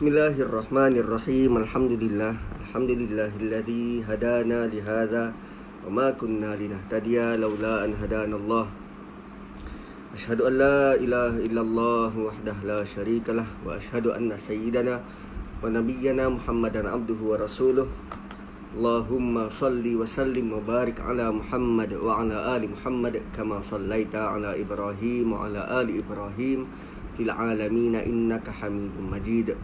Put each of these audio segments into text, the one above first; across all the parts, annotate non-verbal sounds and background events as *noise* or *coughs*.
بسم الله الرحمن الرحيم. الحمد لله الحمد لله الذي هدانا لهذا وما كنا لنهتدي لولا أن هدانا الله. أشهد أن لا إله إلا الله وحده لا شريك له وأشهد أن سيدنا ونبينا محمدا عبده ورسوله. اللهم صل وسلم وبارك على محمد وعلى آل محمد كما صليت على إبراهيم وعلى آل إبراهيم في العالمين إنك حميد مجيد.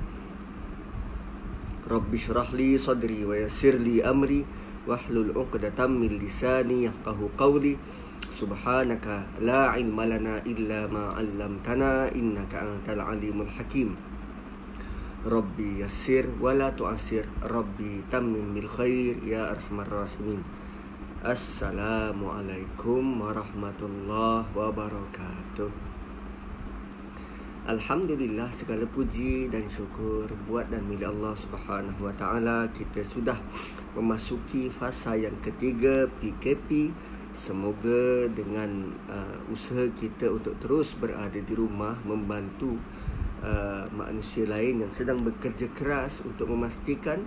Rabbi shrah li sadri wa yassir li amri wahlul 'uqdatam min lisani yafqahu qawli. Subhanaka la ilma lana illa ma 'allamtana innaka antal alimul hakim. Rabbi yassir wa la tu'assir. Rabbi tammim bil khair ya arhamar rahimin. Assalamualaikum warahmatullahi wabarakatuh. Alhamdulillah segala puji dan syukur buat dan milik Allah Subhanahu Wa Taala kita sudah memasuki fasa yang ketiga PKP semoga dengan uh, usaha kita untuk terus berada di rumah membantu uh, manusia lain yang sedang bekerja keras untuk memastikan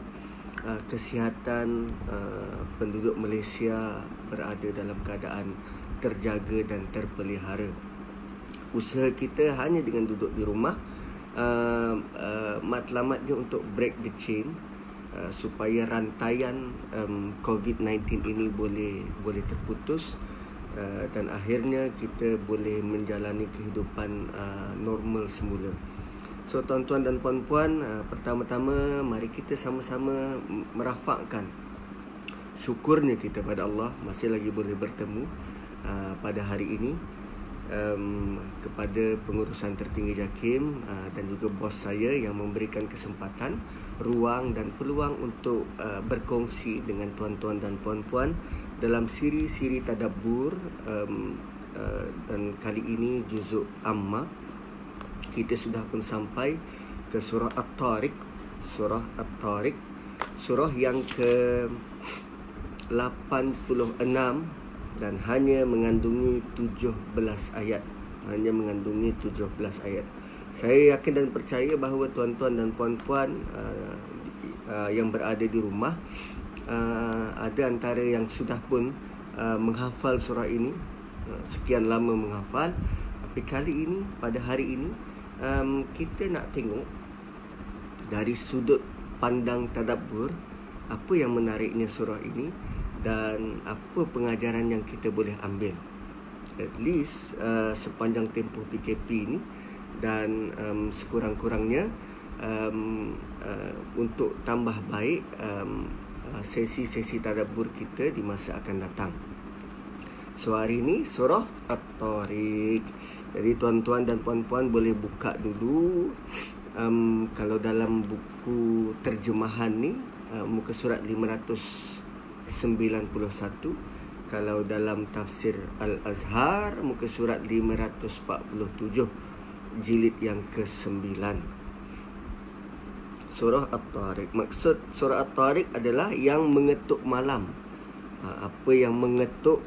uh, kesihatan uh, penduduk Malaysia berada dalam keadaan terjaga dan terpelihara usaha kita hanya dengan duduk di rumah uh, uh, matlamatnya untuk break the chain uh, supaya rantaian um, COVID-19 ini boleh boleh terputus uh, dan akhirnya kita boleh menjalani kehidupan uh, normal semula. So tuan-tuan dan puan-puan, uh, pertama-tama mari kita sama-sama merafakkan syukurnya kita pada Allah masih lagi boleh bertemu uh, pada hari ini um, kepada pengurusan tertinggi JAKIM uh, dan juga bos saya yang memberikan kesempatan, ruang dan peluang untuk uh, berkongsi dengan tuan-tuan dan puan-puan dalam siri-siri tadabbur um, uh, dan kali ini juzuk amma. Kita sudah pun sampai ke surah At-Tariq surah At-Tariq surah yang ke 86 dan hanya mengandungi 17 ayat. Hanya mengandungi 17 ayat. Saya yakin dan percaya bahawa tuan-tuan dan puan-puan uh, uh, yang berada di rumah uh, ada antara yang sudah pun uh, menghafal surah ini uh, sekian lama menghafal. Tapi kali ini pada hari ini um, kita nak tengok dari sudut pandang tadabbur apa yang menariknya surah ini dan apa pengajaran yang kita boleh ambil at least uh, sepanjang tempoh PKP ini dan um, sekurang-kurangnya um, uh, untuk tambah baik um, uh, sesi-sesi tadabbur kita di masa akan datang. So hari ini surah At-Tariq. Jadi tuan-tuan dan puan-puan boleh buka dulu um, kalau dalam buku terjemahan ni uh, muka surat 500 91 kalau dalam tafsir Al-Azhar muka surat 547 jilid yang ke-9 Surah At-Tariq. Maksud surah At-Tariq adalah yang mengetuk malam. Ha, Apa yang mengetuk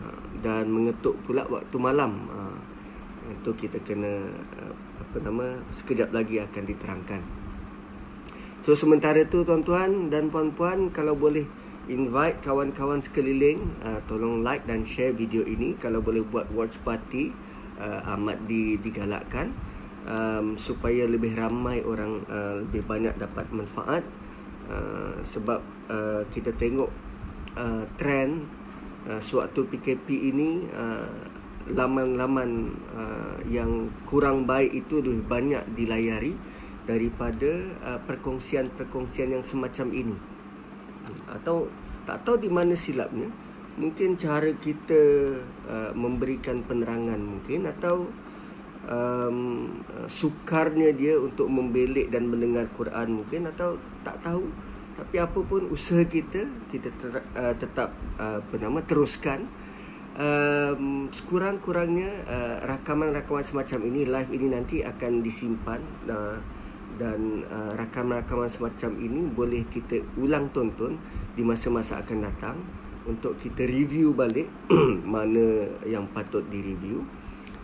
ha, dan mengetuk pula waktu malam. Ha, Itu kita kena apa nama sekejap lagi akan diterangkan. So sementara tu tuan-tuan dan puan-puan kalau boleh invite kawan-kawan sekeliling uh, tolong like dan share video ini. Kalau boleh buat watch party uh, amat di, digalakkan um, supaya lebih ramai orang uh, lebih banyak dapat manfaat. Uh, sebab uh, kita tengok uh, trend uh, sewaktu PKP ini uh, laman-laman uh, yang kurang baik itu lebih banyak dilayari daripada uh, perkongsian-perkongsian yang semacam ini atau tak tahu di mana silapnya. Mungkin cara kita uh, memberikan penerangan mungkin atau um, sukarnya dia untuk membelik dan mendengar Quran mungkin atau tak tahu. Tapi apa pun usaha kita kita ter, uh, tetap uh, apa nama teruskan. Um, sekurang-kurangnya uh, rakaman-rakaman semacam ini live ini nanti akan disimpan. Uh, dan uh, rakaman-rakaman semacam ini boleh kita ulang tonton di masa-masa akan datang untuk kita review balik *clears throat* mana yang patut direview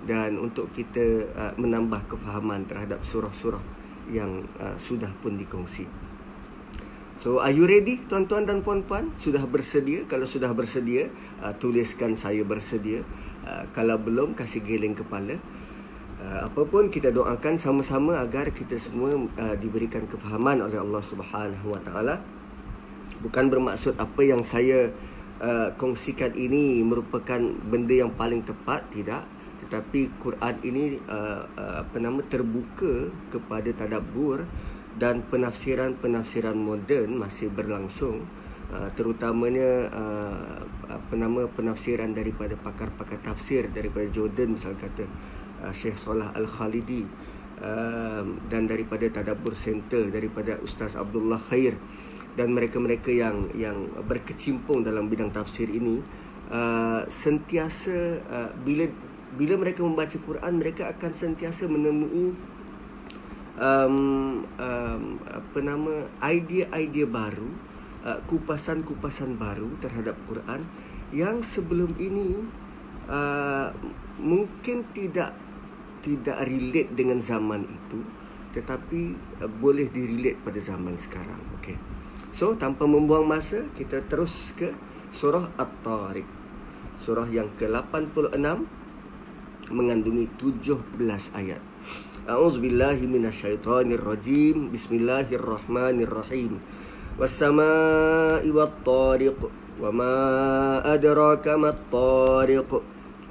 dan untuk kita uh, menambah kefahaman terhadap surah-surah yang uh, sudah pun dikongsi. So are you ready tuan-tuan dan puan-puan? Sudah bersedia? Kalau sudah bersedia, uh, tuliskan saya bersedia. Uh, kalau belum kasih geleng kepala. Uh, apapun kita doakan sama-sama agar kita semua uh, diberikan kefahaman oleh Allah Subhanahu Wa Taala. Bukan bermaksud apa yang saya uh, kongsikan ini merupakan benda yang paling tepat, tidak. Tetapi Quran ini uh, uh, apa nama terbuka kepada tadabbur dan penafsiran-penafsiran moden masih berlangsung. Terutamanya apa nama penafsiran daripada pakar-pakar tafsir daripada Jordan misal kata uh, Syekh Salah Al-Khalidi uh, dan daripada Tadabbur Center daripada Ustaz Abdullah Khair. Dan mereka-mereka yang yang berkecimpung dalam bidang tafsir ini uh, sentiasa uh, bila bila mereka membaca Quran mereka akan sentiasa menemui um, um, apa nama idea-idea baru kupasan-kupasan baru terhadap Quran yang sebelum ini uh, mungkin tidak tidak relate dengan zaman itu tetapi uh, boleh direlate pada zaman sekarang okey. So tanpa membuang masa kita terus ke surah at-tariq. Surah yang ke-86 mengandungi 17 ayat. A'udzu billahi minasyaitonir rajim Bismillahirrahmanirrahim. Was-samaa'i wat-tariq wa ma adraka mat-tariq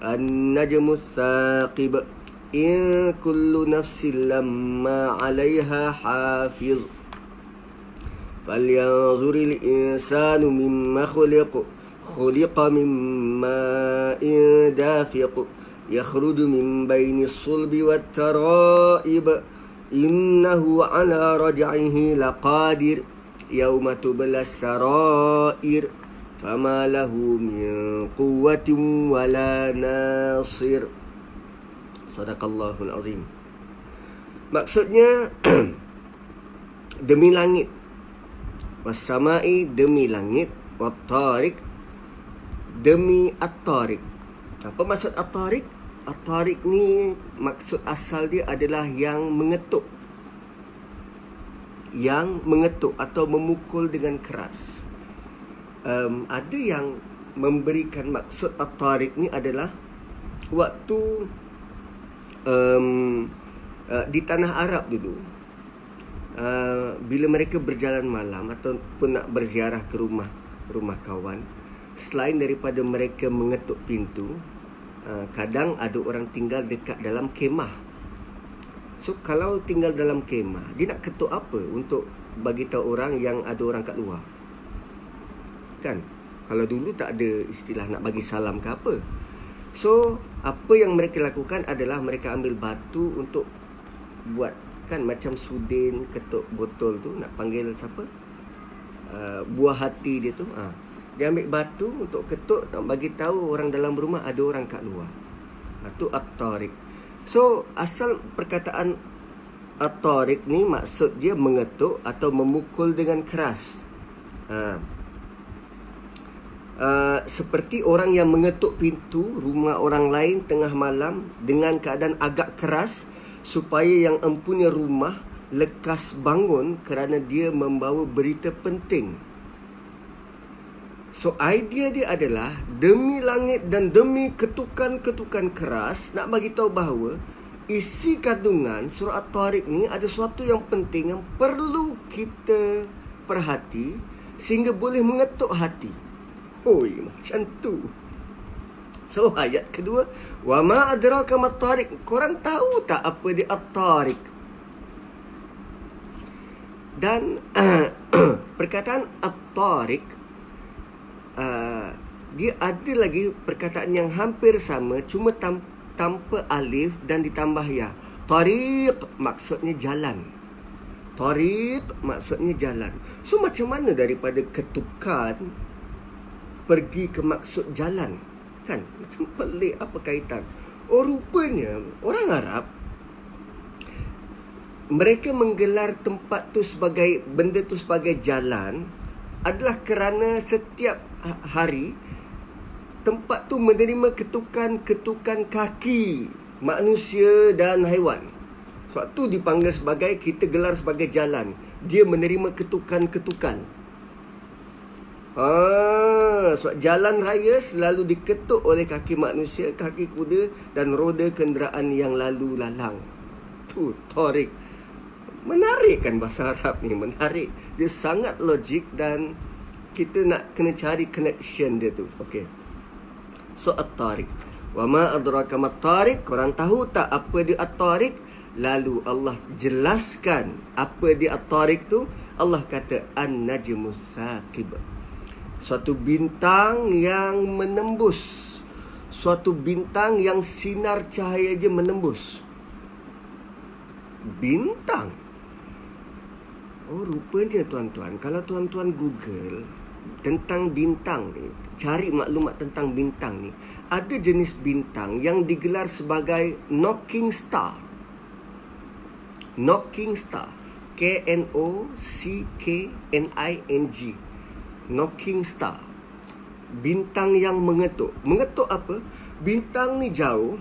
An-najmu ats-tsaqib إن كل نفس لما عليها حافظ. فلينظر الإنسان مما خلق خلق من ماء دافق. يخرج من بين الصلب والترائب. إنه على رجعه لقادر يوم تبلى السرائر. فما له من قوة ولا ناصر. Sadaqallahul azim. Maksudnya *clears throat* Demi langit. Wasamai demi langit Wattarik Demi at-tarik Apa maksud at-tarik? At-tarik ni Maksud asal dia adalah yang mengetuk. Yang mengetuk Atau memukul dengan keras. Um, Ada yang Memberikan maksud at-tarik ni adalah Waktu um, uh, di tanah Arab dulu uh, bila mereka berjalan malam ataupun nak berziarah ke rumah rumah kawan selain daripada mereka mengetuk pintu uh, kadang ada orang tinggal dekat dalam kemah. So kalau tinggal dalam kemah dia nak ketuk apa untuk bagi tahu orang yang ada orang kat luar? Kan? Kalau dulu tak ada istilah nak bagi salam ke apa. So apa yang mereka lakukan adalah mereka ambil batu untuk buat kan macam sudin ketuk botol tu nak panggil siapa? Uh, buah hati dia tu. Ha. Dia ambil batu untuk ketuk nak bagi tahu orang dalam rumah ada orang kat luar. Ha, tu at-tariq. So asal perkataan at-tariq ni maksud dia mengetuk atau memukul dengan keras. Ha. Uh, seperti orang yang mengetuk pintu rumah orang lain tengah malam dengan keadaan agak keras supaya yang empunya rumah lekas bangun kerana dia membawa berita penting. So idea dia adalah demi langit dan demi ketukan-ketukan keras nak bagi tahu bahawa isi kandungan surah At-Tariq ni ada sesuatu yang penting yang perlu kita perhati sehingga boleh mengetuk hati. Hoi, macam tu. So ayat kedua, wa ma adraka mat tariq? Korang tahu tak apa dia at-tariq? Dan *clears throat* perkataan at-tariq uh, dia ada lagi perkataan yang hampir sama cuma tam- tanpa alif dan ditambah ya. Tariq maksudnya jalan. Tariq maksudnya jalan. So macam mana daripada ketukan pergi ke maksud jalan kan macam pelik apa kaitan oh rupanya orang Arab mereka menggelar tempat tu sebagai benda tu sebagai jalan adalah kerana setiap ha-, hari tempat tu menerima ketukan-ketukan kaki manusia dan haiwan Sebab tu dipanggil sebagai kita gelar sebagai jalan. Dia menerima ketukan-ketukan. Ah, sebab jalan raya selalu diketuk oleh kaki manusia, kaki kuda dan roda kenderaan yang lalu lalang. Tu torik. Menarik kan bahasa Arab ni, menarik. Dia sangat logik dan kita nak kena cari connection dia tu. Okey. So at-tariq. Wa ma adraka mat-tariq? Korang tahu tak apa dia at-tariq? Lalu Allah jelaskan apa dia at-tariq tu? Allah kata an-najmus saqib suatu bintang yang menembus. Suatu bintang yang sinar cahaya je menembus. Bintang? Oh rupanya tuan-tuan kalau tuan-tuan google tentang bintang ni cari maklumat tentang bintang ni ada jenis bintang yang digelar sebagai knocking star. Knocking star. K N O C K N I N G knocking star. Bintang yang mengetuk. Mengetuk apa? Bintang ni jauh.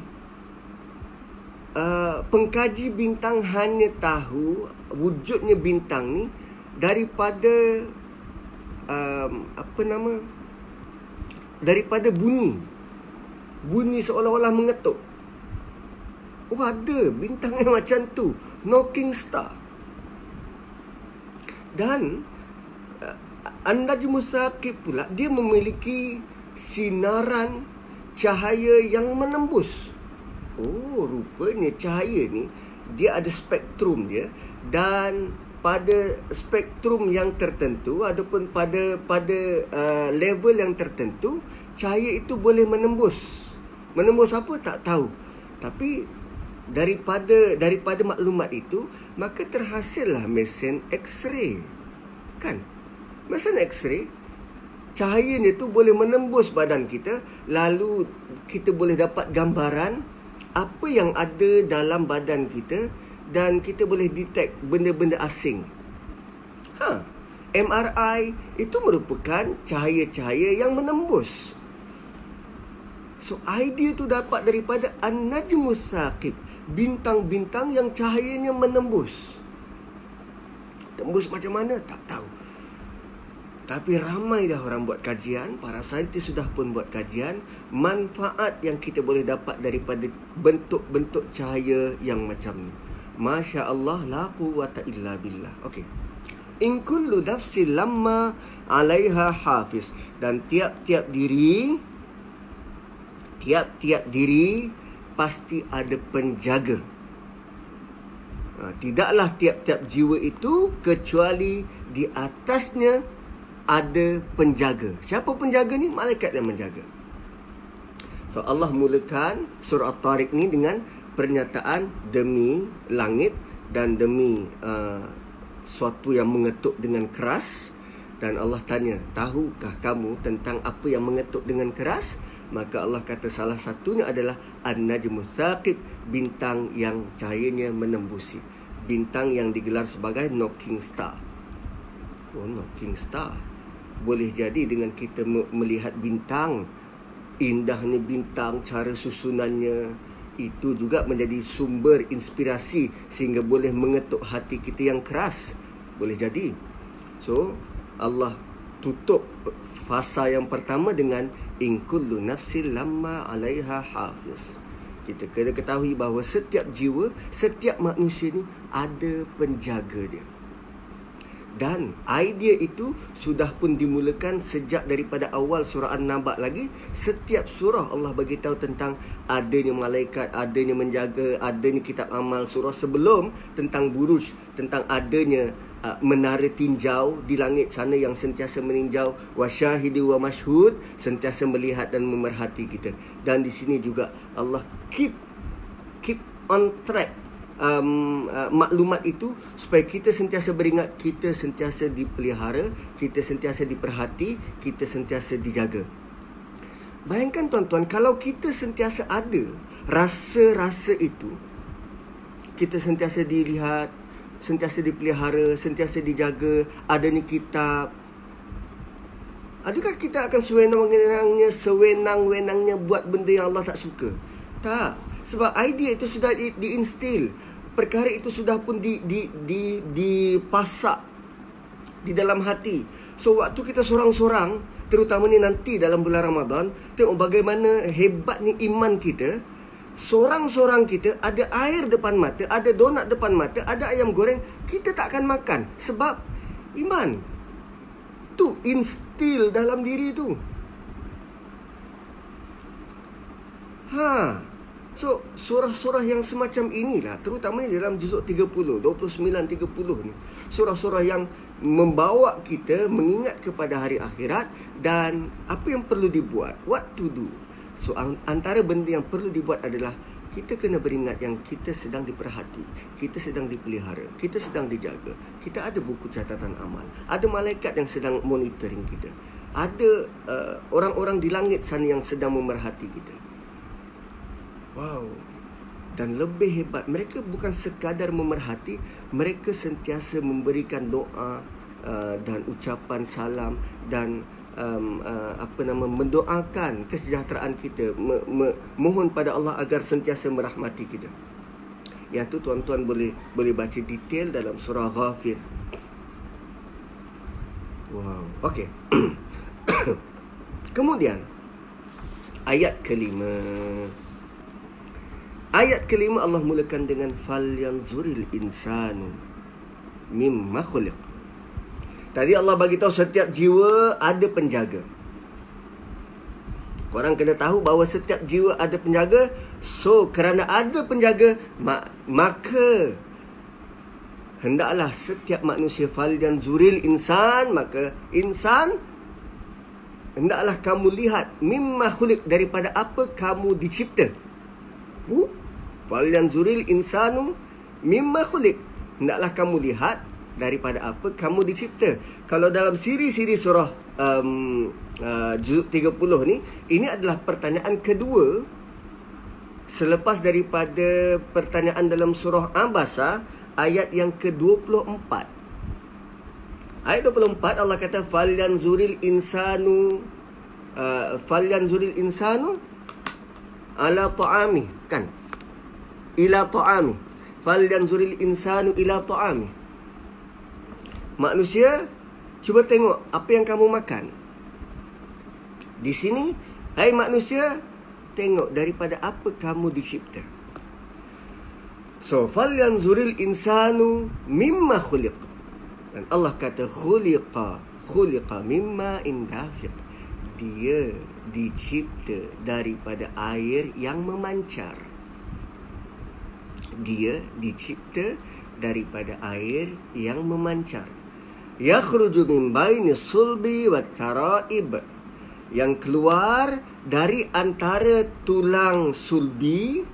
Uh, pengkaji bintang hanya tahu wujudnya bintang ni daripada um, apa nama? Daripada bunyi. Bunyi seolah-olah mengetuk. Oh ada bintang yang macam tu. Knocking star. Dan An-Najmu Saqib pula dia memiliki sinaran cahaya yang menembus. Oh, rupanya cahaya ni dia ada spektrum dia dan pada spektrum yang tertentu ataupun pada pada uh, level yang tertentu cahaya itu boleh menembus. Menembus apa tak tahu. Tapi daripada daripada maklumat itu maka terhasillah mesin X-ray. Kan? Mesin X-ray Cahaya ni tu boleh menembus badan kita Lalu kita boleh dapat gambaran Apa yang ada dalam badan kita Dan kita boleh detect benda-benda asing. Ha, MRI itu merupakan cahaya-cahaya yang menembus. So idea tu dapat daripada An-Najmus Saqib Bintang-bintang yang cahayanya menembus. Tembus macam mana? Tak tahu tapi ramai dah orang buat kajian, para saintis sudah pun buat kajian, manfaat yang kita boleh dapat daripada bentuk-bentuk cahaya yang macam ni. Masya Allah, la quwata illa billah. Okey. In kullu nafsi lamma alaiha hafiz. Dan tiap-tiap diri, tiap-tiap diri pasti ada penjaga. Ha, tidaklah tiap-tiap jiwa itu kecuali di atasnya ada penjaga. Siapa penjaga ni? Malaikat yang menjaga. So Allah mulakan surah At-Tariq ni dengan pernyataan demi langit dan demi uh, suatu yang mengetuk dengan keras dan Allah tanya, tahukah kamu tentang apa yang mengetuk dengan keras? Maka Allah kata salah satunya adalah An-Najmu Saqib, bintang yang cahayanya menembusi. Bintang yang digelar sebagai knocking star. Oh, knocking star boleh jadi dengan kita melihat bintang indahnya bintang cara susunannya itu juga menjadi sumber inspirasi sehingga boleh mengetuk hati kita yang keras. Boleh jadi. So Allah tutup fasa yang pertama dengan in kullu nafsin lamma 'alaiha hafiz kita kena ketahui bahawa setiap jiwa setiap manusia ni ada penjaga dia dan idea itu sudah pun dimulakan sejak daripada awal surah An-Naba lagi. Setiap surah Allah bagi tahu tentang adanya malaikat adanya menjaga adanya kitab amal surah sebelum tentang buruj tentang adanya uh, menara tinjau di langit sana yang sentiasa meninjau. Wasyahidi wa mashhud sentiasa melihat dan memerhati kita. Dan di sini juga Allah keep keep on track um, uh, maklumat itu supaya kita sentiasa beringat kita sentiasa dipelihara, kita sentiasa diperhati, kita sentiasa dijaga. Bayangkan tuan-tuan kalau kita sentiasa ada rasa-rasa itu kita sentiasa dilihat, sentiasa dipelihara, sentiasa dijaga, ada ni kitab Adakah kita akan sewenang-wenangnya, sewenang-wenangnya buat benda yang Allah tak suka? Tak. Sebab idea itu sudah di- diinstil perkara itu sudah pun di di di dipasak di dalam hati. So waktu kita sorang-sorang, terutama ni nanti dalam bulan Ramadan, tengok bagaimana hebatnya iman kita. Sorang-sorang kita ada air depan mata, ada donat depan mata, ada ayam goreng, kita tak akan makan sebab iman. Tu instill dalam diri tu. Ha. So, surah-surah yang semacam inilah, terutama dalam juzuk 30, 29, 30 ni. Surah-surah yang membawa kita mengingat kepada hari akhirat dan apa yang perlu dibuat. What to do. So, antara benda yang perlu dibuat adalah kita kena beringat yang kita sedang diperhati, kita sedang dipelihara, kita sedang dijaga. Kita ada buku catatan amal. Ada malaikat yang sedang monitoring kita. Ada uh, orang-orang di langit sana yang sedang memerhati kita. Wow. Dan lebih hebat, mereka bukan sekadar memerhati, mereka sentiasa memberikan doa uh, dan ucapan salam dan um, uh, apa nama mendoakan kesejahteraan kita, me, me, mohon pada Allah agar sentiasa merahmati kita. Yang tu tuan-tuan boleh boleh baca detail dalam surah Ghafir. Wow. Okey. *coughs* Kemudian ayat kelima. Ayat kelima Allah mulakan dengan fal yanzuril insanu mimma khuliq. Tadi Allah bagi tahu setiap jiwa ada penjaga. Korang kena tahu bahawa setiap jiwa ada penjaga. So, kerana ada penjaga, maka hendaklah setiap manusia fal dan zuril insan, maka insan hendaklah kamu lihat mimma khuliq daripada apa kamu dicipta. Uh? Fal yanzuril insanu mimma khuliq. Hendaklah kamu lihat daripada apa kamu dicipta. Kalau dalam siri-siri surah um, uh, 30 ni, ini adalah pertanyaan kedua selepas daripada pertanyaan dalam surah Abasa ayat yang ke-24. Ayat 24 Allah kata fal yanzuril insanu uh, fal yanzuril insanu ala ta'ami kan ila ta'ami. Fal yanzuril insanu ila ta'ami. Manusia cuba tengok apa yang kamu makan. Di sini hai manusia tengok daripada apa kamu dicipta. So fal yanzuril insanu mimma khuliq. Dan Allah kata khuliqa khuliqa mimma indafiq dia dicipta daripada air yang memancar dia dicipta daripada air yang memancar. Yakhruju min baini sulbi wa taraib. Yang keluar dari antara tulang sulbi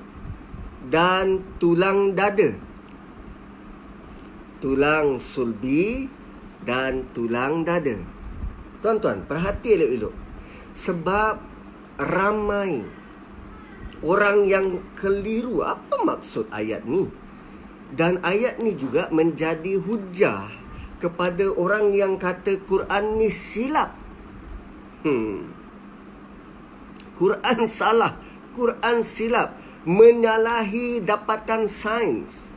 dan tulang dada. Tulang sulbi dan tulang dada. Tuan-tuan, perhati elok-elok. Sebab ramai orang yang keliru apa maksud ayat ni dan ayat ni juga menjadi hujah kepada orang yang kata Quran ni silap hmm Quran salah Quran silap menyalahi dapatan sains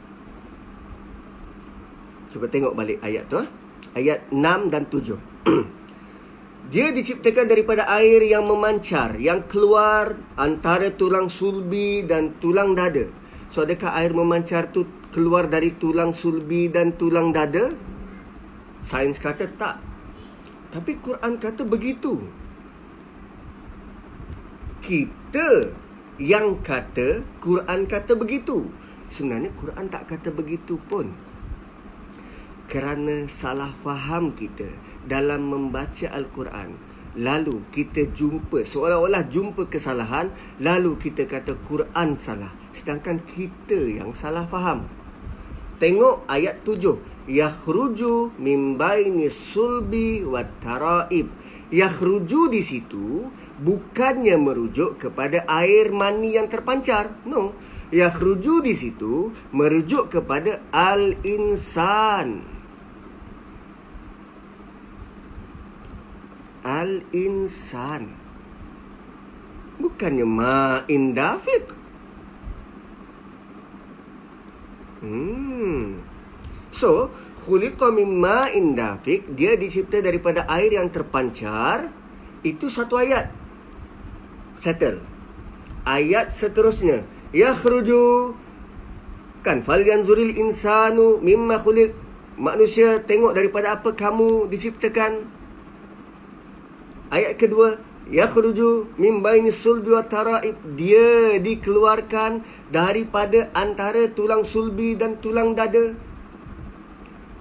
Cuba tengok balik ayat tu. Ha? Ayat 6 dan 7. *clears throat* Dia diciptakan daripada air yang memancar Yang keluar antara tulang sulbi dan tulang dada. So adakah air memancar tu keluar dari tulang sulbi dan tulang dada? Sains kata tak. Tapi Quran kata begitu. Kita yang kata Quran kata begitu. Sebenarnya Quran tak kata begitu pun kerana salah faham kita dalam membaca Al-Quran. Lalu kita jumpa, seolah-olah jumpa kesalahan, lalu kita kata Quran salah. Sedangkan kita yang salah faham. Tengok ayat tujuh. Yakhruju min baini sulbi wa taraib. Yakhruju di situ bukannya merujuk kepada air mani yang terpancar. No. Yakhruju di situ merujuk kepada al-insan. Al-insan Bukannya ma'in dafiq Hmm. So, khuliqa mimma indafik, dia dicipta daripada air yang terpancar. Itu satu ayat. Settle. Ayat seterusnya. Ya khruju. Kan, fal yanzuril insanu mimma khuliq. Manusia tengok daripada apa kamu diciptakan. Ayat kedua, yakhruju min baini sulbi wa taraib. Dia dikeluarkan daripada antara tulang sulbi dan tulang dada.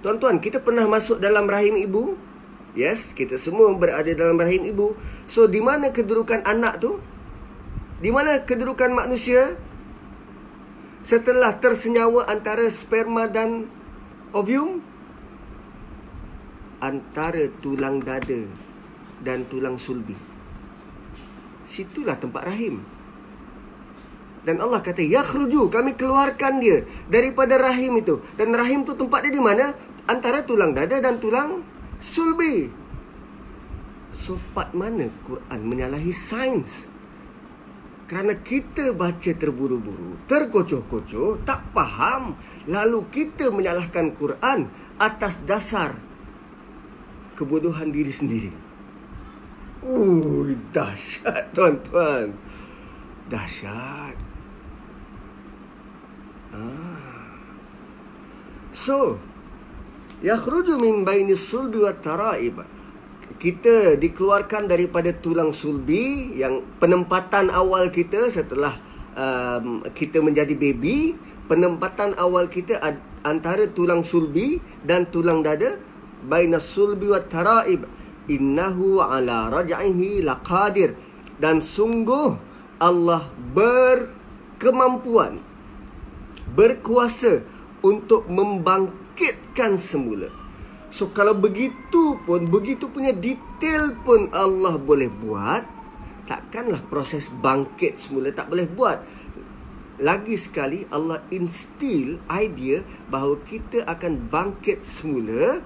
Tuan-tuan kita pernah masuk dalam rahim ibu? Yes kita semua berada dalam rahim ibu. So di mana kedudukan anak tu? Di mana kedudukan manusia? Setelah tersenyawa antara sperma dan ovum antara tulang dada dan tulang sulbi situlah tempat rahim. Dan Allah kata, Ya khruju, kami keluarkan dia daripada rahim itu. Dan rahim itu tempat dia di mana? Antara tulang dada dan tulang sulbi. So, part mana Quran menyalahi sains? Kerana kita baca terburu-buru, terkocoh-kocoh, tak faham. Lalu kita menyalahkan Quran atas dasar kebodohan diri sendiri. Ui, dahsyat tuan-tuan. Dahsyat. Ah. So, yakhruju min baini sulbi wa taraib. Kita dikeluarkan daripada tulang sulbi yang penempatan awal kita setelah um, kita menjadi baby, penempatan awal kita antara tulang sulbi dan tulang dada baina sulbi wa taraib innahu ala raj'ihi laqadir. Dan sungguh Allah berkemampuan berkuasa untuk membangkitkan semula. So kalau begitu pun begitu punya detail pun Allah boleh buat takkanlah proses bangkit semula tak boleh buat. Lagi sekali Allah instill idea bahawa kita akan bangkit semula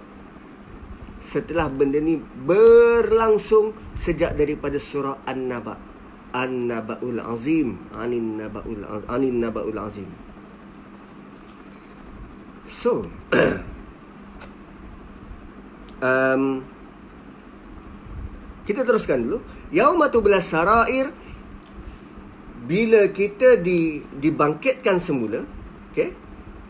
setelah benda ni berlangsung sejak daripada surah An-Naba. An-Naba'ul Azim. Anin Naba'ul. Anin Naba'ul Azim. So, *clears throat* um, kita teruskan dulu. Yaumatu belas sarair bila kita di dibangkitkan semula, okay?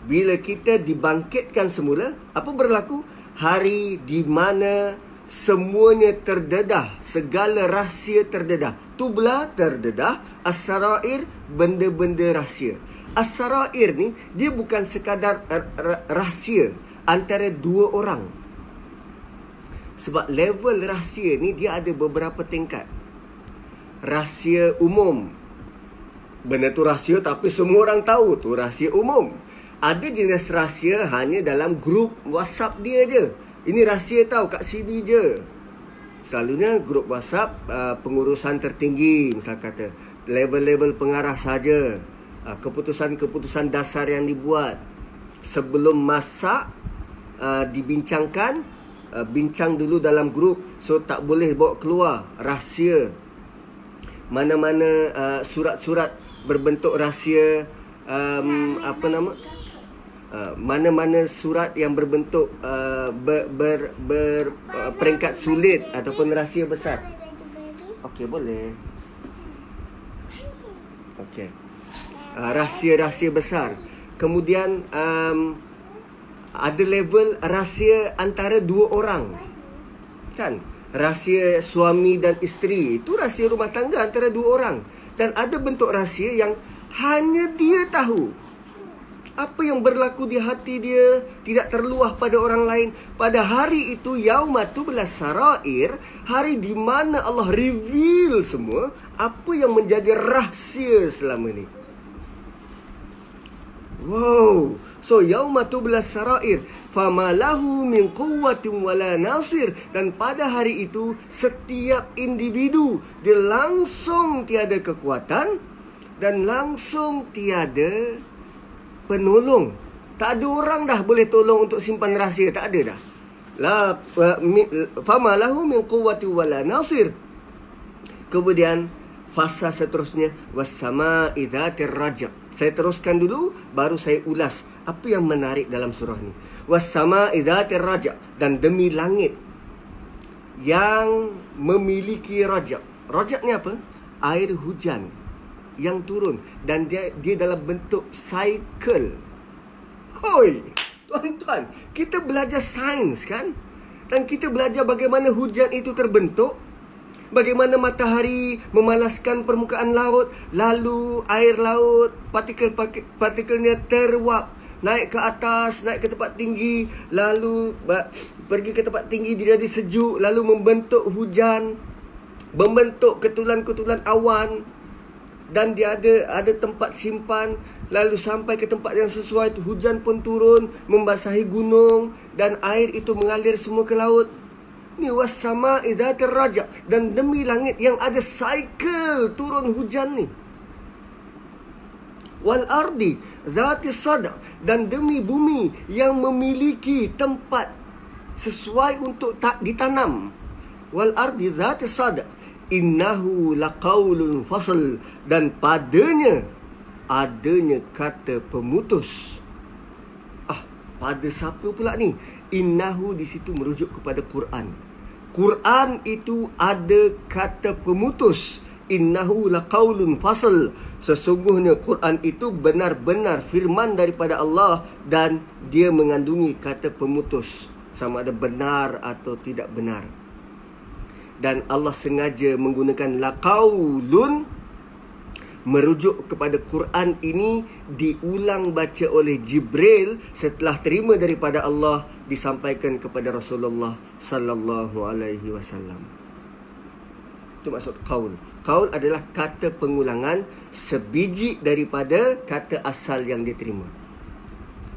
Bila kita dibangkitkan semula, apa berlaku? Hari di mana semuanya terdedah, segala rahsia terdedah. Tubla terdedah, as-sarair benda-benda rahsia. As-sarair ni dia bukan sekadar rahsia antara dua orang. Sebab level rahsia ni dia ada beberapa tingkat. Rahsia umum. Benda tu rahsia tapi semua orang tahu tu rahsia umum ada jenis rahsia hanya dalam grup WhatsApp dia je. Ini rahsia tahu kat sini je. Selalunya grup WhatsApp uh, pengurusan tertinggi misal kata level-level pengarah saja. Uh, keputusan-keputusan dasar yang dibuat sebelum masak uh, dibincangkan uh, bincang dulu dalam grup so tak boleh bawa keluar rahsia. Mana-mana uh, surat-surat berbentuk rahsia um, apa nama? Uh, mana-mana surat yang berbentuk uh, ber, ber, ber uh, peringkat sulit ataupun rahsia besar. Okey, boleh. Okey. Uh, rahsia-rahsia besar. Kemudian um, ada level rahsia antara dua orang. Kan? Rahsia suami dan isteri. Itu rahsia rumah tangga antara dua orang. Dan ada bentuk rahsia yang hanya dia tahu apa yang berlaku di hati dia tidak terluah pada orang lain. Pada hari itu yaumatu belas sarair hari di mana Allah reveal semua apa yang menjadi rahsia selama ini wow. So yaumatu belas sarair famalahu min quwwatin wala nasir. Dan pada hari itu setiap individu dia langsung tiada kekuatan dan langsung tiada penolong. Tak ada orang dah boleh tolong untuk simpan rahsia. Tak ada dah. La fama lahu min quwwati wala nasir. Kemudian fasa seterusnya wasama idzatir rajaq. Saya teruskan dulu baru saya ulas Apa yang menarik dalam surah ni? Wassama idzatir raja dan demi langit yang memiliki rajak. Rajak ni apa? Air hujan yang turun dan dia dia dalam bentuk cycle. Hoi, tuan-tuan, kita belajar sains kan? Dan kita belajar bagaimana hujan itu terbentuk bagaimana matahari memalaskan permukaan laut lalu air laut partikel-partikelnya teruap naik ke atas naik ke tempat tinggi lalu pergi ke tempat tinggi dia jadi sejuk lalu membentuk hujan membentuk ketulan-ketulan awan dan dia ada ada tempat simpan lalu sampai ke tempat yang sesuai hujan pun turun membasahi gunung dan air itu mengalir semua ke laut Ni wasama idza raja dan demi langit yang ada cycle turun hujan ni. Wal ardi zati sada dan demi bumi yang memiliki tempat sesuai untuk tak ditanam. Wal ardi zati sada innahu laqaulun fasl dan padanya adanya kata pemutus. Ah, pada siapa pula ni? Innahu di situ merujuk kepada Quran. Quran itu ada kata pemutus innahu laqaulun fasl sesungguhnya Quran itu benar-benar firman daripada Allah dan dia mengandungi kata pemutus sama ada benar atau tidak benar dan Allah sengaja menggunakan laqaulun merujuk kepada Quran ini diulang baca oleh Jibril setelah terima daripada Allah disampaikan kepada Rasulullah sallallahu alaihi wasallam. Itu maksud qaul. Qaul adalah kata pengulangan sebiji daripada kata asal yang diterima.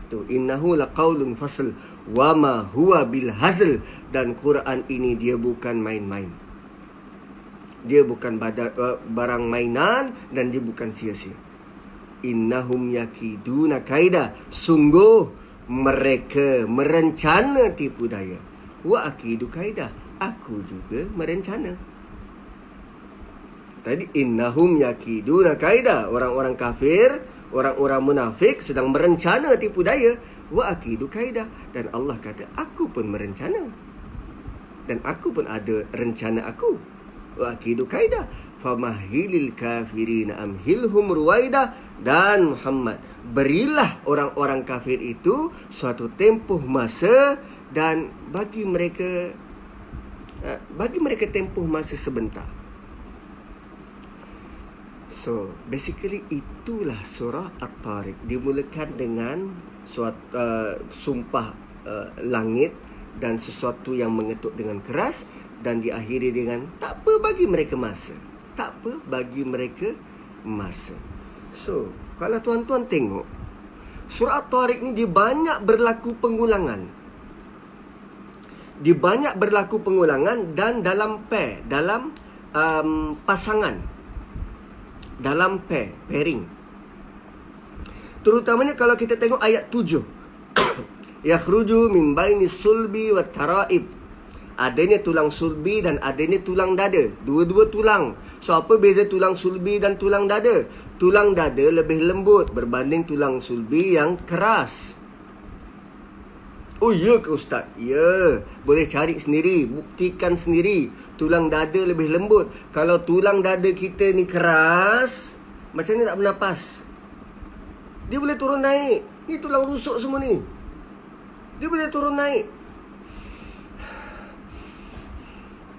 Tu innahu laqaulun fasl wa ma huwa bil hazl dan Quran ini dia bukan main-main dia bukan badar, uh, barang mainan dan dia bukan sia-sia. Innahum yakiduna kaida. Sungguh mereka merencana tipu daya. Wa akidu kaida. Aku juga merencana. Tadi innahum yakiduna kaida. Orang-orang kafir, orang-orang munafik sedang merencana tipu daya. Wa akidu kaida. Dan Allah kata, aku pun merencana. Dan aku pun ada rencana aku wa akidu kaida famahilil kafirin amhilhum ruwaida dan Muhammad berilah orang-orang kafir itu suatu tempoh masa dan bagi mereka eh, bagi mereka tempoh masa sebentar so basically itulah surah at-tariq dimulakan dengan suatu uh, sumpah uh, langit dan sesuatu yang mengetuk dengan keras dan diakhiri dengan tak apa bagi mereka masa. Tak apa bagi mereka masa. So, kalau tuan-tuan tengok surah Tariq ni dia banyak berlaku pengulangan. Dia banyak berlaku pengulangan dan dalam pair, dalam um, pasangan. Dalam pair, pairing. Terutamanya kalau kita tengok ayat 7. *coughs* Yakhruju min baini sulbi wa taraib adanya tulang sulbi dan adanya tulang dada. Dua-dua tulang. So apa beza tulang sulbi dan tulang dada? Tulang dada lebih lembut berbanding tulang sulbi yang keras. Oh ya ke ustaz? Ya. Boleh cari sendiri, buktikan sendiri. Tulang dada lebih lembut. Kalau tulang dada kita ni keras, macam ni tak bernapas. Dia boleh turun naik. Ni tulang rusuk semua ni. Dia boleh turun naik.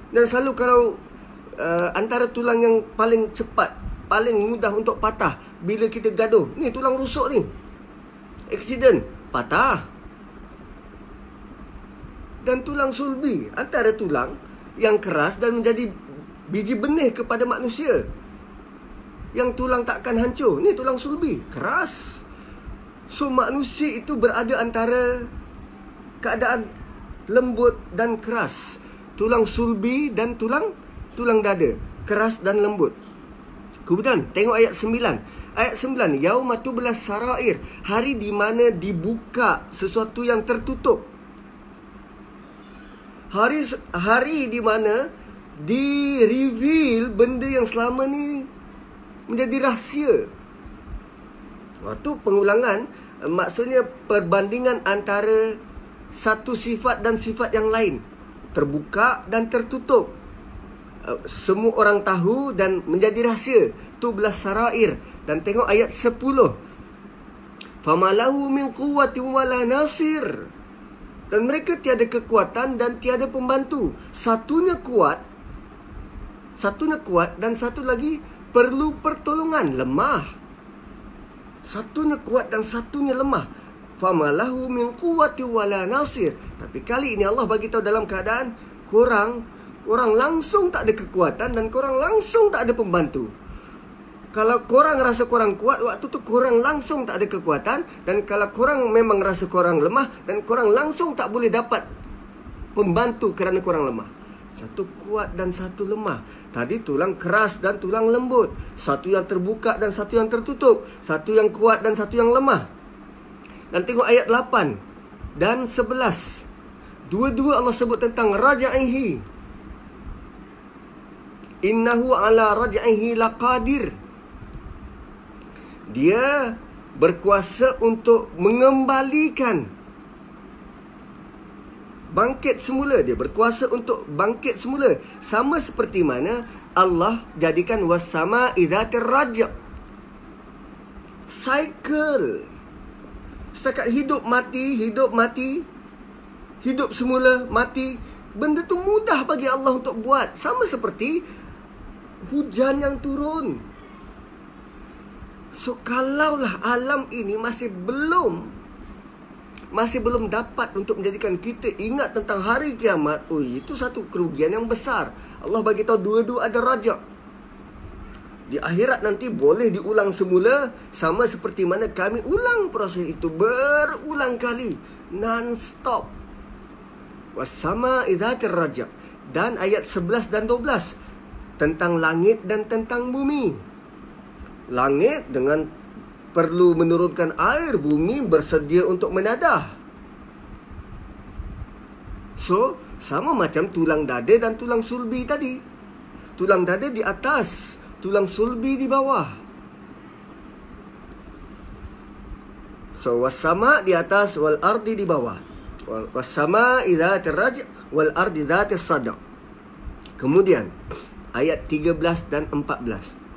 Dan selalu kalau uh, antara tulang yang paling cepat, paling mudah untuk patah bila kita gaduh. Ni tulang rusuk ni. Accident, patah. Dan tulang sulbi, antara tulang yang keras dan menjadi biji benih kepada manusia. Yang tulang takkan hancur. Ni tulang sulbi, keras. So manusia itu berada antara keadaan lembut dan keras. Tulang sulbi dan tulang tulang dada. Keras dan lembut. Kemudian tengok ayat 9 ayat 9 yauma tublas sarair. Hari di mana dibuka sesuatu yang tertutup hari hari di mana di reveal benda yang selama ni menjadi rahsia waktu pengulangan maksudnya perbandingan antara satu sifat dan sifat yang lain. Terbuka dan tertutup. Uh, semua orang tahu dan menjadi rahsia. Tu belas sarair. Dan tengok ayat 10. Famalahu min quwwati wala nasir. Dan mereka tiada kekuatan dan tiada pembantu. Satunya kuat. Satunya kuat dan satu lagi perlu pertolongan. Lemah. Satunya kuat dan satunya lemah. Famalahu min quwwati wala nasir. Tapi kali ini Allah bagi tahu dalam keadaan korang orang langsung tak ada kekuatan dan korang langsung tak ada pembantu. Kalau korang rasa korang kuat Waktu tu korang langsung tak ada kekuatan Dan kalau korang memang rasa korang lemah Dan korang langsung tak boleh dapat Pembantu kerana korang lemah. Satu kuat dan satu lemah. Tadi tulang keras dan tulang lembut. Satu yang terbuka dan satu yang tertutup. Satu yang kuat dan satu yang lemah. Dan tengok ayat 8 Dan 11 Dua-dua Allah sebut tentang Raja'ihi. Innahu ala raja'ihi laqadir dia berkuasa untuk mengembalikan bangkit semula. Dia berkuasa untuk bangkit semula. Sama seperti mana Allah jadikan wasama idzatir rajab cycle. Setakat hidup mati hidup mati hidup semula mati benda tu mudah bagi Allah untuk buat. Sama seperti hujan yang turun So kalaulah alam ini masih belum masih belum dapat untuk menjadikan kita ingat tentang hari kiamat, oh itu satu kerugian yang besar. Allah bagi tahu dua-dua ada raja. Di akhirat nanti boleh diulang semula sama seperti mana kami ulang proses itu berulang kali non-stop. Wasama idzatir raja dan ayat 11 dan 12 tentang langit dan tentang bumi langit dengan perlu menurunkan air bumi bersedia untuk menadah. So, sama macam tulang dada dan tulang sulbi tadi. Tulang dada di atas, tulang sulbi di bawah. So, wasama di atas, wal ardi di bawah. Wasama idha teraj, wal ardi idha tersadaq. Kemudian, ayat 13 dan 14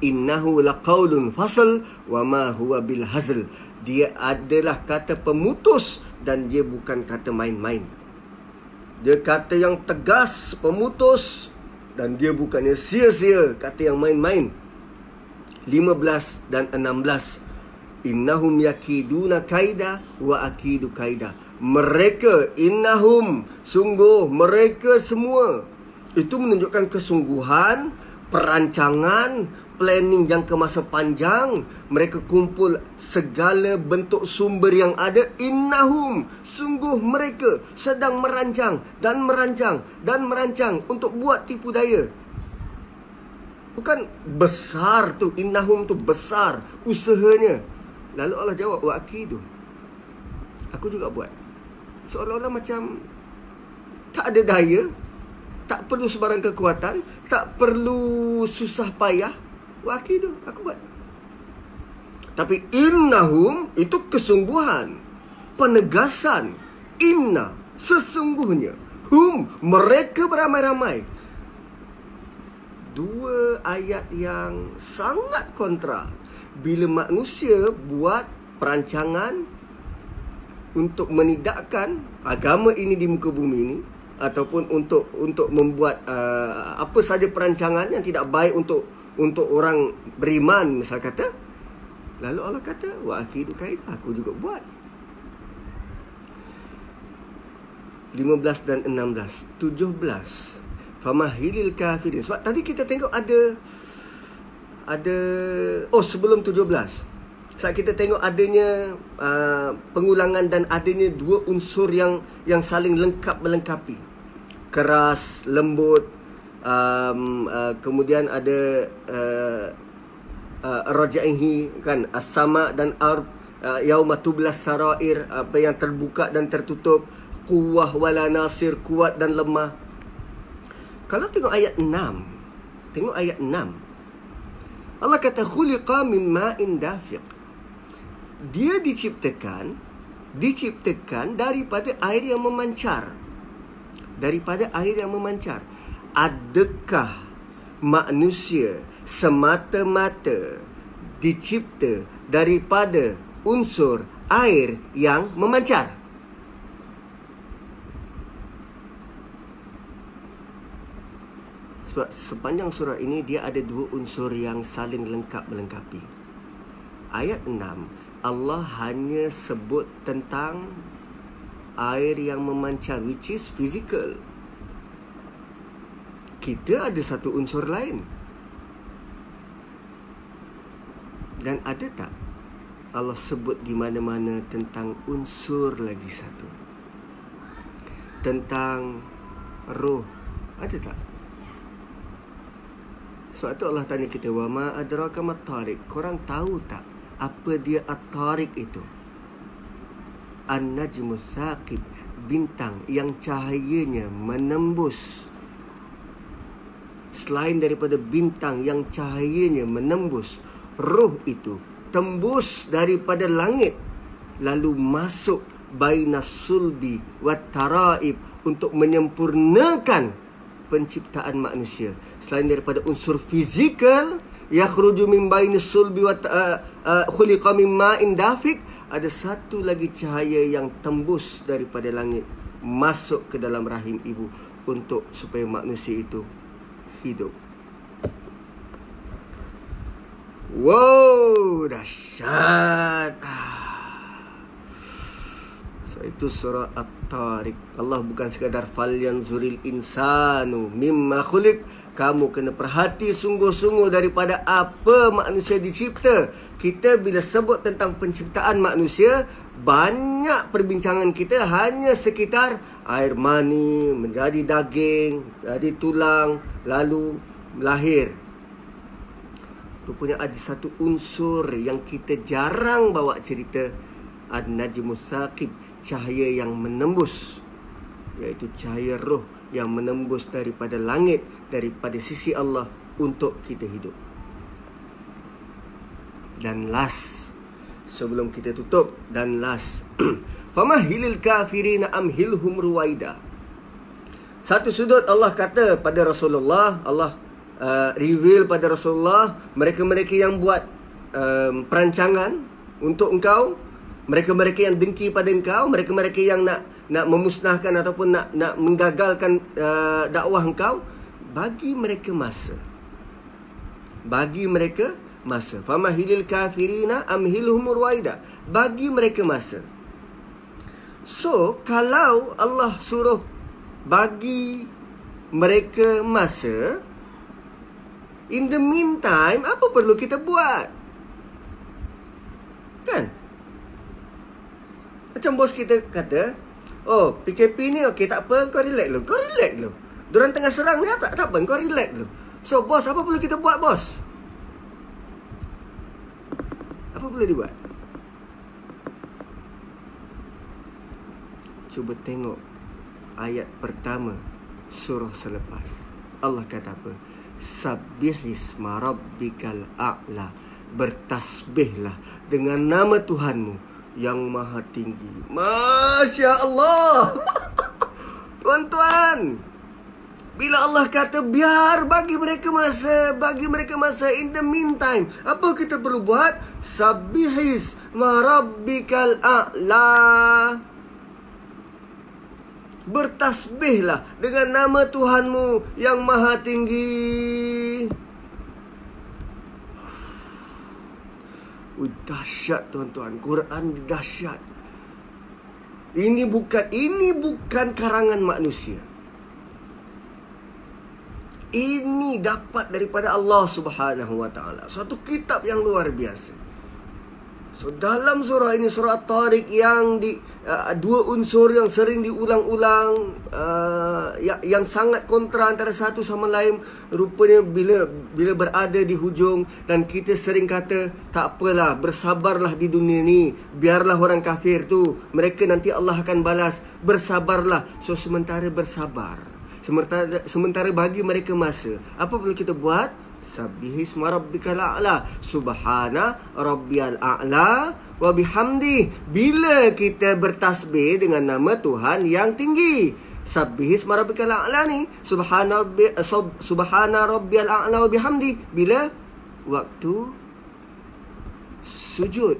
innahu laqaulun fasl wa ma huwa bil hazl. Dia adalah kata pemutus dan dia bukan kata main-main. Dia kata yang tegas pemutus dan dia bukannya sia-sia kata yang main-main. 15 dan 16 innahum yakiduna kaida wa akidu kaida. Mereka innahum sungguh mereka semua. Itu menunjukkan kesungguhan perancangan planning jangka masa panjang mereka kumpul segala bentuk sumber yang ada. Innahum sungguh mereka sedang merancang dan merancang dan merancang untuk buat tipu daya. Bukan besar tu innahum tu besar usahanya. Lalu Allah jawab wa akidu. Aku juga buat. Seolah-olah macam tak ada daya tak perlu sebarang kekuatan tak perlu susah payah Wakil tu aku buat. Tapi innahum itu kesungguhan. Penegasan. Inna sesungguhnya. Hum mereka beramai-ramai. Dua ayat yang sangat kontra. Bila manusia buat perancangan untuk menidakkan agama ini di muka bumi ini ataupun untuk untuk membuat uh, apa saja perancangan yang tidak baik untuk untuk orang beriman misal kata lalu Allah kata wa akidu kaidah aku juga buat. 15 dan 16 17 famahilil kafirin. Sebab tadi kita tengok ada ada oh sebelum 17 saat kita tengok adanya uh, pengulangan dan adanya dua unsur yang yang saling lengkap melengkapi. Keras lembut um, uh, kemudian ada uh, uh, rajaihi kan as-sama dan ar uh, yauma tublas sarair apa yang terbuka dan tertutup kuwah wala nasir kuat dan lemah kalau tengok ayat 6 tengok ayat 6 Allah kata khuliqa min ma'in dafiq dia diciptakan diciptakan daripada air yang memancar. Daripada air yang memancar. Adakah manusia semata-mata dicipta daripada unsur air yang memancar? Sebab sepanjang surah ini dia ada dua unsur yang saling lengkap melengkapi. Ayat 6 Allah hanya sebut tentang air yang memancar which is physical. Kita ada satu unsur lain. Dan ada tak Allah sebut di mana-mana tentang unsur lagi satu? Tentang roh. Ada tak? Sebab tu Allah tanya kita wa ma adraka matariq. Korang tahu tak apa dia at-tariq itu? An-najmu saqib bintang yang cahayanya menembus selain daripada bintang yang cahayanya menembus roh itu tembus daripada langit lalu masuk bainas sulbi wat taraib untuk menyempurnakan penciptaan manusia. Selain daripada unsur fizikal yakhruju min baini sulbi wa uh, uh, khuliqa min ma'in dafiq ada satu lagi cahaya yang tembus daripada langit masuk ke dalam rahim ibu untuk supaya manusia itu hidup wow dahsyat ah. So itu surah At-Tariq. Allah bukan sekadar fal yang zuril insanu mimma khuliq. Kamu kena perhati sungguh-sungguh daripada apa manusia dicipta. Kita bila sebut tentang penciptaan manusia, banyak perbincangan kita hanya sekitar air mani, menjadi daging, jadi tulang, lalu lahir. Rupanya ada satu unsur yang kita jarang bawa cerita. Ad-Najmus Saqib cahaya yang menembus iaitu cahaya roh yang menembus daripada langit daripada sisi Allah untuk kita hidup. Dan last sebelum kita tutup dan last *clears throat* famahilil kafirin amhilhum ruwaida. Satu sudut Allah kata pada Rasulullah, Allah uh, reveal pada Rasulullah mereka-mereka yang buat um, perancangan untuk engkau mereka-mereka yang dengki pada engkau, mereka-mereka yang nak nak memusnahkan ataupun nak nak menggagalkan uh, dakwah engkau, bagi mereka masa. Bagi mereka masa. Famahilil kafirina amhilhum ruwaida. Bagi mereka masa. So, kalau Allah suruh bagi mereka masa, in the meantime, apa perlu kita buat? Kan? Macam bos kita kata, oh PKP ni okey tak apa, kau relax lu. Kau relax lu. Diorang tengah serang ni apa? Tak apa, kau relax lu. So bos, apa perlu kita buat bos? Apa perlu dibuat? Cuba tengok ayat pertama surah selepas. Allah kata apa? Sabbihisma rabbikal a'la. Bertasbihlah dengan nama Tuhanmu yang maha tinggi. Masya Allah. *laughs* Tuan-tuan. Bila Allah kata biar bagi mereka masa, bagi mereka masa in the meantime, apa kita perlu buat? Sabihis marabbikal a'la. Bertasbihlah dengan nama Tuhanmu yang maha tinggi. Dahsyat tuan-tuan. Quran dahsyat. Ini bukan ini bukan karangan manusia. Ini dapat daripada Allah Subhanahu wa taala. Suatu kitab yang luar biasa. So dalam surah ini surah Tariq yang di uh, dua unsur yang sering diulang-ulang uh, yang, yang sangat kontra antara satu sama lain rupanya bila bila berada di hujung dan kita sering kata tak apalah bersabarlah di dunia ni biarlah orang kafir tu mereka nanti Allah akan balas bersabarlah. So sementara bersabar sementara sementara bagi mereka masa apa perlu kita buat Sabbihi isma rabbikal a'la Subhana rabbiyal a'la wa bihamdi. Bila kita bertasbih dengan nama Tuhan yang tinggi. Sabbihis marabikal a'la ni. Subhana, rabbi, uh, subhana rabbiyal a'la wa bihamdi. Bila? Waktu sujud.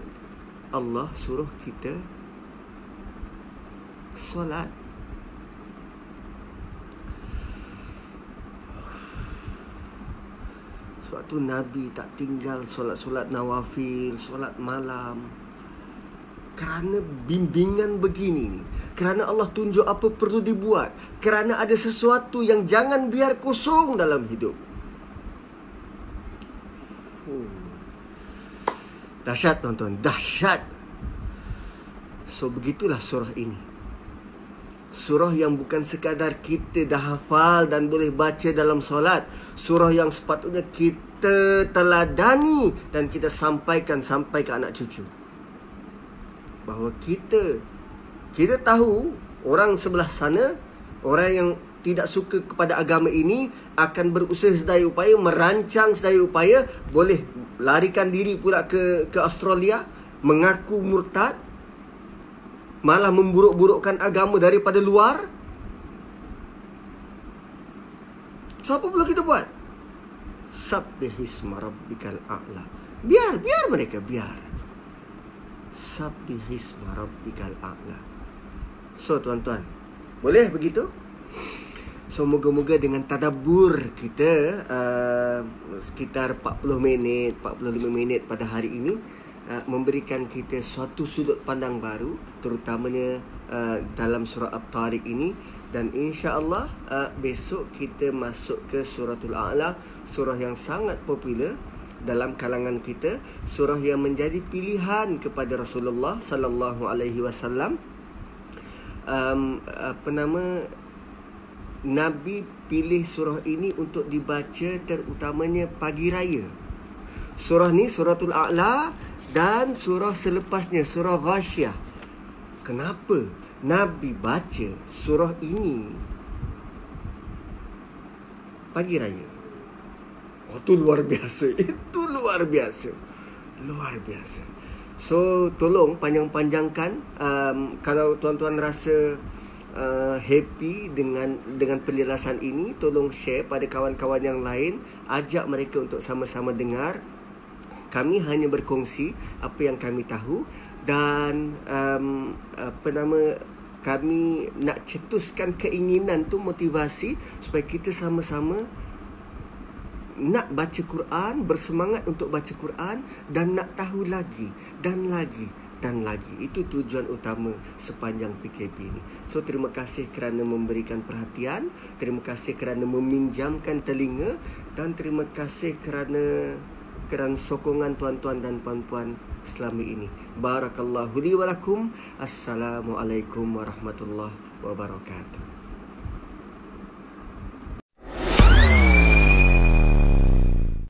Allah suruh kita solat. Sebab tu Nabi tak tinggal solat-solat nawafil, solat malam. Kerana bimbingan begini ni. Kerana Allah tunjuk apa perlu dibuat. Kerana ada sesuatu yang jangan biar kosong dalam hidup. Hmm. Dahsyat tuan-tuan, dahsyat. So begitulah surah ini. Surah yang bukan sekadar kita dah hafal dan boleh baca dalam solat. Surah yang sepatutnya kita teladani dan kita sampaikan sampai ke anak cucu. Bahawa kita, kita tahu orang sebelah sana, orang yang tidak suka kepada agama ini akan berusaha sedaya upaya, merancang sedaya upaya, boleh larikan diri pula ke ke Australia, mengaku murtad, malah memburuk-burukkan agama daripada luar. So apa perlu kita buat? Sabbihisma rabbikal a'la. Biar, biar mereka, biar. Sabbihisma rabbikal a'la. So tuan-tuan, boleh begitu? So moga-moga dengan tadabbur kita uh, sekitar 40 minit, 45 minit pada hari ini uh, memberikan kita suatu sudut pandang baru terutamanya uh, dalam surah At-Tariq ini dan insya-Allah uh, besok kita masuk ke suratul A'la surah yang sangat popular dalam kalangan kita surah yang menjadi pilihan kepada Rasulullah sallallahu alaihi wasallam um, apa nama Nabi pilih surah ini untuk dibaca terutamanya pagi raya. Surah ni suratul A'la dan surah selepasnya surah Ghasyah. Kenapa Nabi baca surah ini pagi raya? Oh, itu luar biasa. *laughs* Itu luar biasa. Luar biasa. So, tolong panjang-panjangkan. Um, kalau tuan-tuan rasa uh, happy dengan dengan penjelasan ini, tolong share pada kawan-kawan yang lain. Ajak mereka untuk sama-sama dengar kami hanya berkongsi apa yang kami tahu dan um, apa nama kami nak cetuskan keinginan tu motivasi supaya kita sama-sama nak baca Quran, bersemangat untuk baca Quran dan nak tahu lagi dan lagi dan lagi. Itu tujuan utama sepanjang PKP ini. So terima kasih kerana memberikan perhatian, terima kasih kerana meminjamkan telinga dan terima kasih kerana kerana sokongan tuan-tuan dan puan-puan selama ini. Barakallahu li. Assalamualaikum warahmatullahi wabarakatuh.